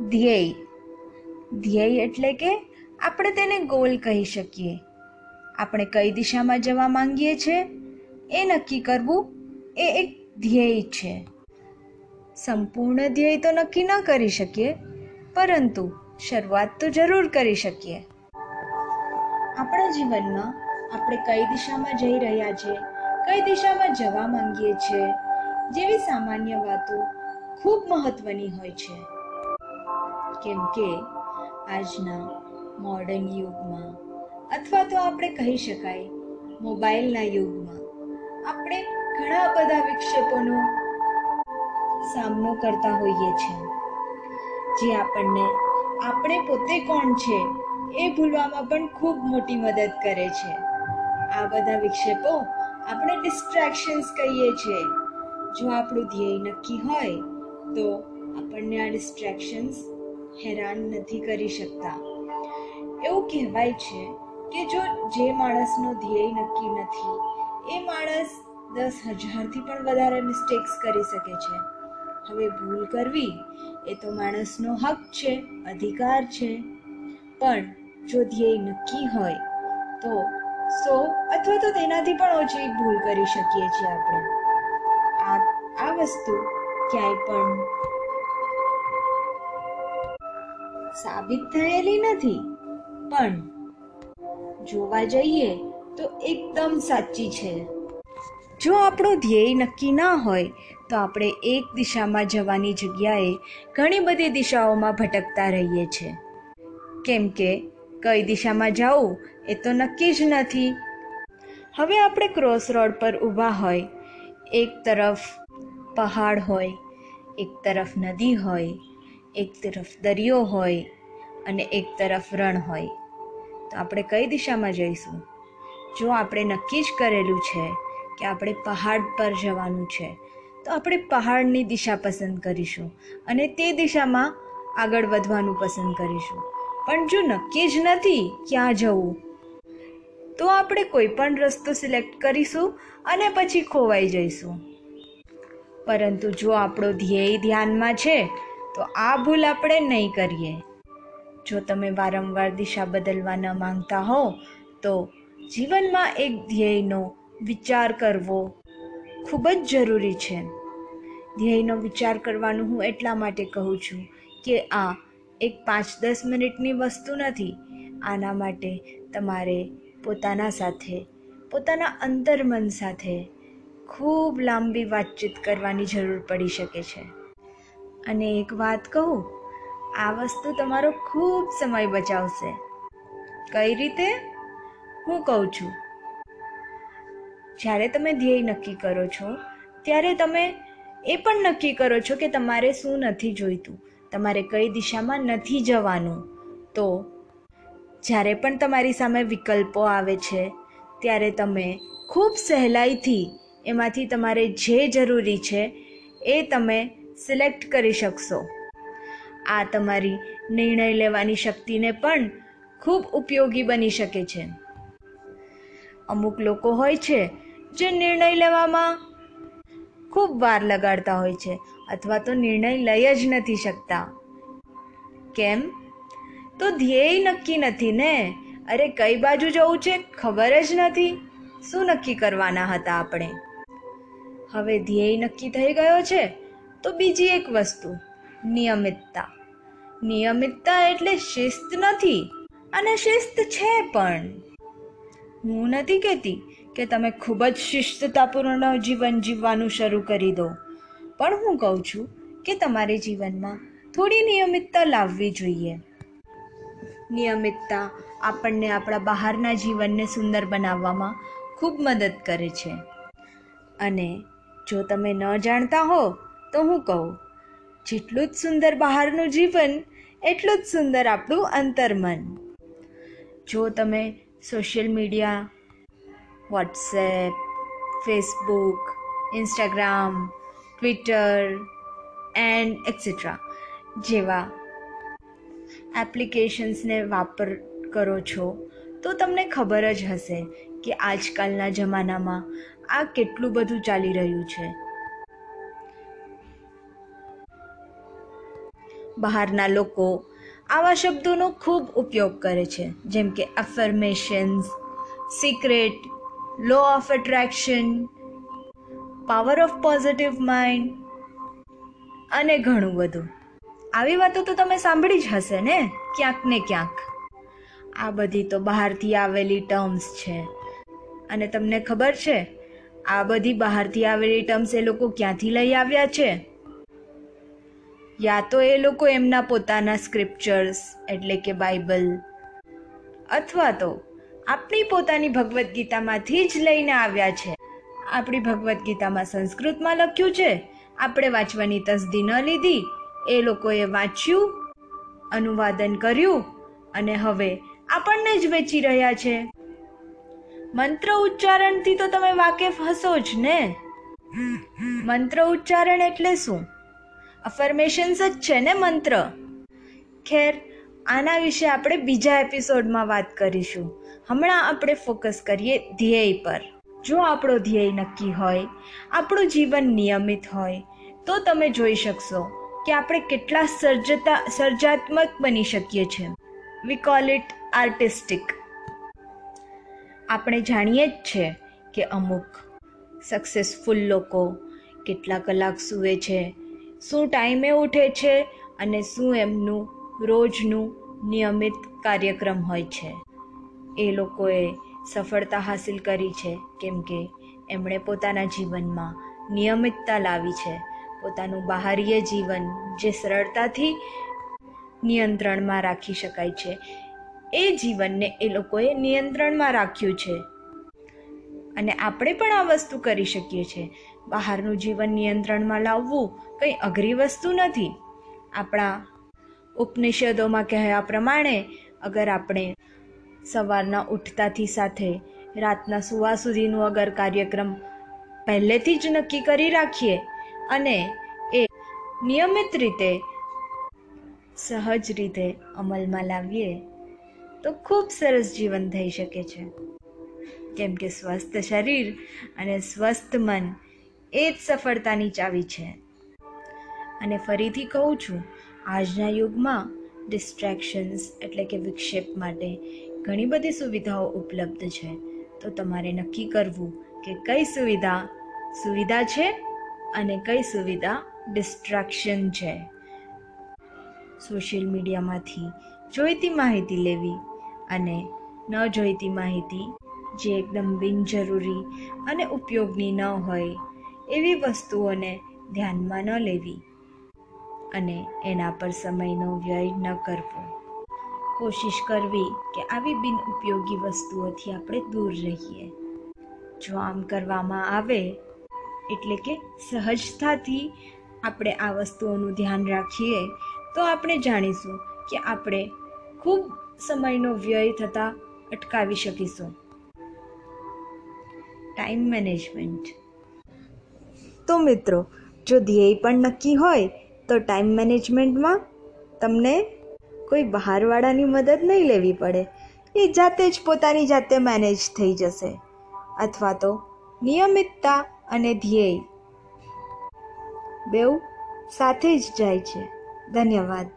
ધ્યેય. ધ્યેય એટલે કે આપણે તેને ગોલ કહી શકીએ. આપણે કઈ દિશામાં જવા માંગીએ છીએ એ નક્કી કરવું એ એક ધ્યેય છે. સંપૂર્ણ ધ્યેય તો નક્કી ન કરી શકીએ, પરંતુ શરૂઆત તો જરૂર કરી શકીએ. આપણા જીવનમાં આપણે કઈ દિશામાં જઈ રહ્યા છીએ કઈ દિશામાં જવા માંગીએ છીએ જેવી સામાન્ય વાતો ખૂબ મહત્વની હોય છે. કેમ કે આજના મોડર્ન યુગમાં, અથવા તો આપણે કહી શકાય, મોબાઈલના યુગમાં, આપણે ઘણા બધા વિક્ષેપોનો સામનો કરતા હોઈએ છીએ જે આપણને, આપણે પોતે કોણ છે એ ભૂલવામાં પણ ખૂબ મોટી મદદ કરે છે. આ બધા વિક્ષેપો આપણે ડિસ્ટ્રેક્શન્સ કહીએ છીએ. જો આપણું ધ્યેય નક્કી હોય, તો આપણને આ ડિસ્ટ્રેક્શન્સ હેરાન નથી કરી શકતા. એવું કહેવાય છે કે જો જે માણસનો ધ્યેય નક્કી નથી, એ માણસ દસ હજારથી પણ વધારે મિસ્ટેક્સ કરી શકે છે. હવે ભૂલ કરવી એ તો માણસનો હક છે, અધિકાર છે. પણ જો ધ્યેય નક્કી હોય, તો સો અથવા તો તેનાથી પણ ઓછી ભૂલ કરી શકીએ છીએ આપણે. આ આ વસ્તુ ક્યાંય પણ સાબિત થયેલી નથી. પણ જોવા જઈએ તો એકદમ સાચી છે. જો આપણો ધ્યેય નક્કી ના હોય, તો આપણે એક દિશામાં જવાની જગ્યાએ ઘણી બધી દિશાઓમાં ભટકતા રહીએ છીએ કેમ કે કઈ દિશામાં જવું એ તો નક્કી જ નથી. હવે આપણે ક્રોસ રોડ પર ઊભા હોય, એક તરફ પહાડ હોય, એક તરફ નદી હોય એક તરફ દરિયો હોય અને એક તરફ રણ હોય. તો આપણે કઈ દિશામાં જઈશું? જો આપણે નક્કી જ કરેલું છે કે આપણે પહાડ પર જવાનું છે, તો આપણે પહાડની દિશા પસંદ કરીશું અને તે દિશામાં આગળ વધવાનું પસંદ કરીશું. પણ જો નક્કી જ નથી ક્યાં જવું, તો આપણે કોઈ પણ રસ્તો સિલેક્ટ કરીશું અને પછી ખોવાઈ જઈશું. પરંતુ જો આપણો ધ્યેય ધ્યાનમાં છે તો આ ભૂલ આપણે નહીં કરીએ. જો તમે વારંવાર દિશા બદલવા ન માંગતા હો, તો જીવનમાં એક ધ્યેયનો વિચાર કરવો ખૂબ જ જરૂરી છે. ધ્યેયનો વિચાર કરવાનું હું એટલા માટે કહું છું કે આ એક પાંચ દસ મિનિટની વસ્તુ નથી. આના માટે તમારે પોતાના સાથે, પોતાના અંતર્મન સાથે ખૂબ લાંબી વાતચીત કરવાની જરૂર પડી શકે છે. અને એક વાત કહું, આ વસ્તુ તમારો ખૂબ સમય બચાવશે. કઈ રીતે? હું કહું છું. જ્યારે તમે ધ્યેય નક્કી કરો છો, ત્યારે તમે એ પણ નક્કી કરો છો કે તમારે શું નથી જોઈતું, તમારે કઈ દિશામાં નથી જવાનું. તો જ્યારે પણ તમારી સામે વિકલ્પો આવે છે, ત્યારે તમે ખૂબ સહેલાઈથી એમાંથી તમારે જે જરૂરી છે, એ તમે સિલેક્ટ કરી શકશો. આ તમારી નિર્ણય લેવાની શક્તિને પણ ખૂબ ઉપયોગી બની શકે છે. અમુક લોકો હોય છે જે નિર્ણય લેવામાં ખૂબ વાર લગાડતા હોય છે અથવા તો નિર્ણય લઈ જ નથી શકતા. કેમ? તો ધ્યેય નક્કી નથી ને? અરે કઈ બાજુ જવું છે ખબર જ નથી. શું નક્કી કરવાના હતા આપણે? હવે ધ્યેય નક્કી થઈ ગયો છે તો બીજી એક વસ્તુ, નિયમિતતા. નિયમિતતા એટલે શિસ્ત નથી અને શિસ્ત છે પણ. હું નથી કહેતી કે તમે ખૂબ જ શિસ્તતાપૂર્ણ જીવન જીવવાનું શરૂ કરી દો, પણ હું કહું છું કે તમારે જીવનમાં થોડી નિયમિતતા લાવવી જોઈએ. નિયમિતતા આપણને આપણા બહારના જીવનને સુંદર બનાવવામાં ખૂબ મદદ કરે છે. અને જો તમે ન જાણતા હો તો હું કહું, જેટલું જ સુંદર બહારનું જીવન, એટલું જ સુંદર આપણું અંતર્મન. જો તમે social media, WhatsApp, Facebook, Instagram, Twitter, and etcetera જેવા એપ્લિકેશન્સને વાપર કરો છો, તો તમને ખબર જ હશે કે આજકાલના જમાનામાં આ કેટલું બધું ચાલી રહ્યું છે. બહારના લોકો આવા શબ્દોનો ખૂબ ઉપયોગ કરે છે. જેમ કે affirmations secret law of attraction power of positive mind અને ઘણું બધું. આવી વાતો તો તમે સાંભળી જ હશે ને? ક્યાંક ને ક્યાંક. આ બધી તો બહારથી આવેલી ટર્મ્સ છે. અને તમને ખબર છે, આ બધી બહારથી આવેલી ટર્મ્સ એ લોકો ક્યાંથી લઈ આવ્યા છે? યા તો એ લોકો એમના પોતાના સ્ક્રિપ્ચર્સ એટલે કે બાઇબલ અથવા તો આપણી પોતાની ભગવદ્ ગીતામાંથી જ લઈને આવ્યા છે. આપણી ભગવદ્ ગીતામાં સંસ્કૃતમાં લખ્યું છે આપણે વાંચવાની તસદી ન લીધી એ લોકોએ વાંચ્યું અનુવાદન કર્યું અને હવે આપણને જ વેચી રહ્યા છે. મંત્ર ઉચ્ચારણથી તો તમે વાકેફ હશો જ ને? મંત્ર ઉચ્ચારણ એટલે શું? અફર્મેશન્સ જ છે ને મંત્ર? ખેર, આના વિશે આપણે બીજા એપિસોડમાં વાત કરીશું. હમણાં આપણે ફોકસ કરીએ ધ્યેય પર. જો આપણો ધ્યેય નક્કી હોય, આપણું જીવન નિયમિત હોય, તો તમે જોઈ શકશો કે આપણે કેટલા સર્જતા, સર્જાત્મક બની શકીએ છીએ વી કોલ ઇટ આર્ટિસ્ટિક આપણે જાણીએ જ છે કે અમુક સક્સેસફુલ લોકો કેટલા કલાક સૂવે છે શું ટાઈમે ઉઠે છે અને શું એમનું રોજનું નિયમિત કાર્યક્રમ હોય છે. એ લોકોએ સફળતા હાંસિલ કરી છે, કેમ કે એમણે પોતાના જીવનમાં નિયમિતતા લાવી છે. પોતાનું બહારીય જીવન જે સરળતાથી નિયંત્રણમાં રાખી શકાય છે, એ જીવનને એ લોકોએ નિયંત્રણમાં રાખ્યું છે. અને આપણે પણ આ વસ્તુ કરી શકીએ છીએ. બહારનું જીવન નિયંત્રણમાં લાવવું કંઈ અઘરી વસ્તુ નથી. આપણા ઉપનિષદોમાં કહ્યા પ્રમાણે, અગર આપણે સવારના ઉઠતાથી સાથે રાતના સુવા સુધીનું અગર કાર્યક્રમ પહેલેથી જ નક્કી કરી રાખીએ અને એ નિયમિત રીતે, સહજ રીતે અમલમાં લાવીએ, તો ખૂબ સરસ જીવન થઈ શકે છે. કેમ કે સ્વસ્થ શરીર અને સ્વસ્થ મન એ જ સફળતાની ચાવી છે. અને ફરીથી કહું છું, આજના યુગમાં ડિસ્ટ્રેક્શન્સ એટલે કે વિક્ષેપ માટે ઘણી બધી સુવિધાઓ ઉપલબ્ધ છે. તો તમારે નક્કી કરવું કે કઈ સુવિધા સુવિધા છે અને કઈ સુવિધા ડિસ્ટ્રેક્શન છે. સોશિયલ મીડિયામાંથી જોઈતી માહિતી લેવી અને ન જોઈતી માહિતી જે એકદમ બિનજરૂરી અને ઉપયોગની ન હોય એવી વસ્તુઓને ધ્યાનમાં ન લેવી અને એના પર સમયનો વ્યય ન કરવો. કોશિશ કરવી કે આવી બિનઉપયોગી વસ્તુઓથી આપણે દૂર રહીએ. જો આમ કરવામાં આવે, એટલે કે સહજતાથી આપણે આ વસ્તુઓનું ધ્યાન રાખીએ, તો આપણે જાણીશું કે આપણે ખૂબ સમયનો વ્યય થતાં અટકાવી શકીશું. ટાઈમ મેનેજમેન્ટ તો મિત્રો, જો ધ્યેય પણ નક્કી હોય, તો ટાઈમ મેનેજમેન્ટમાં તમને કોઈ બહારવાળાની મદદ નહીં લેવી પડે. એ જાતે જ પોતાની જાતે મેનેજ થઈ જશે. અથવા તો નિયમિતતા અને ધ્યેય બેઉ સાથે જ જાય છે. ધન્યવાદ.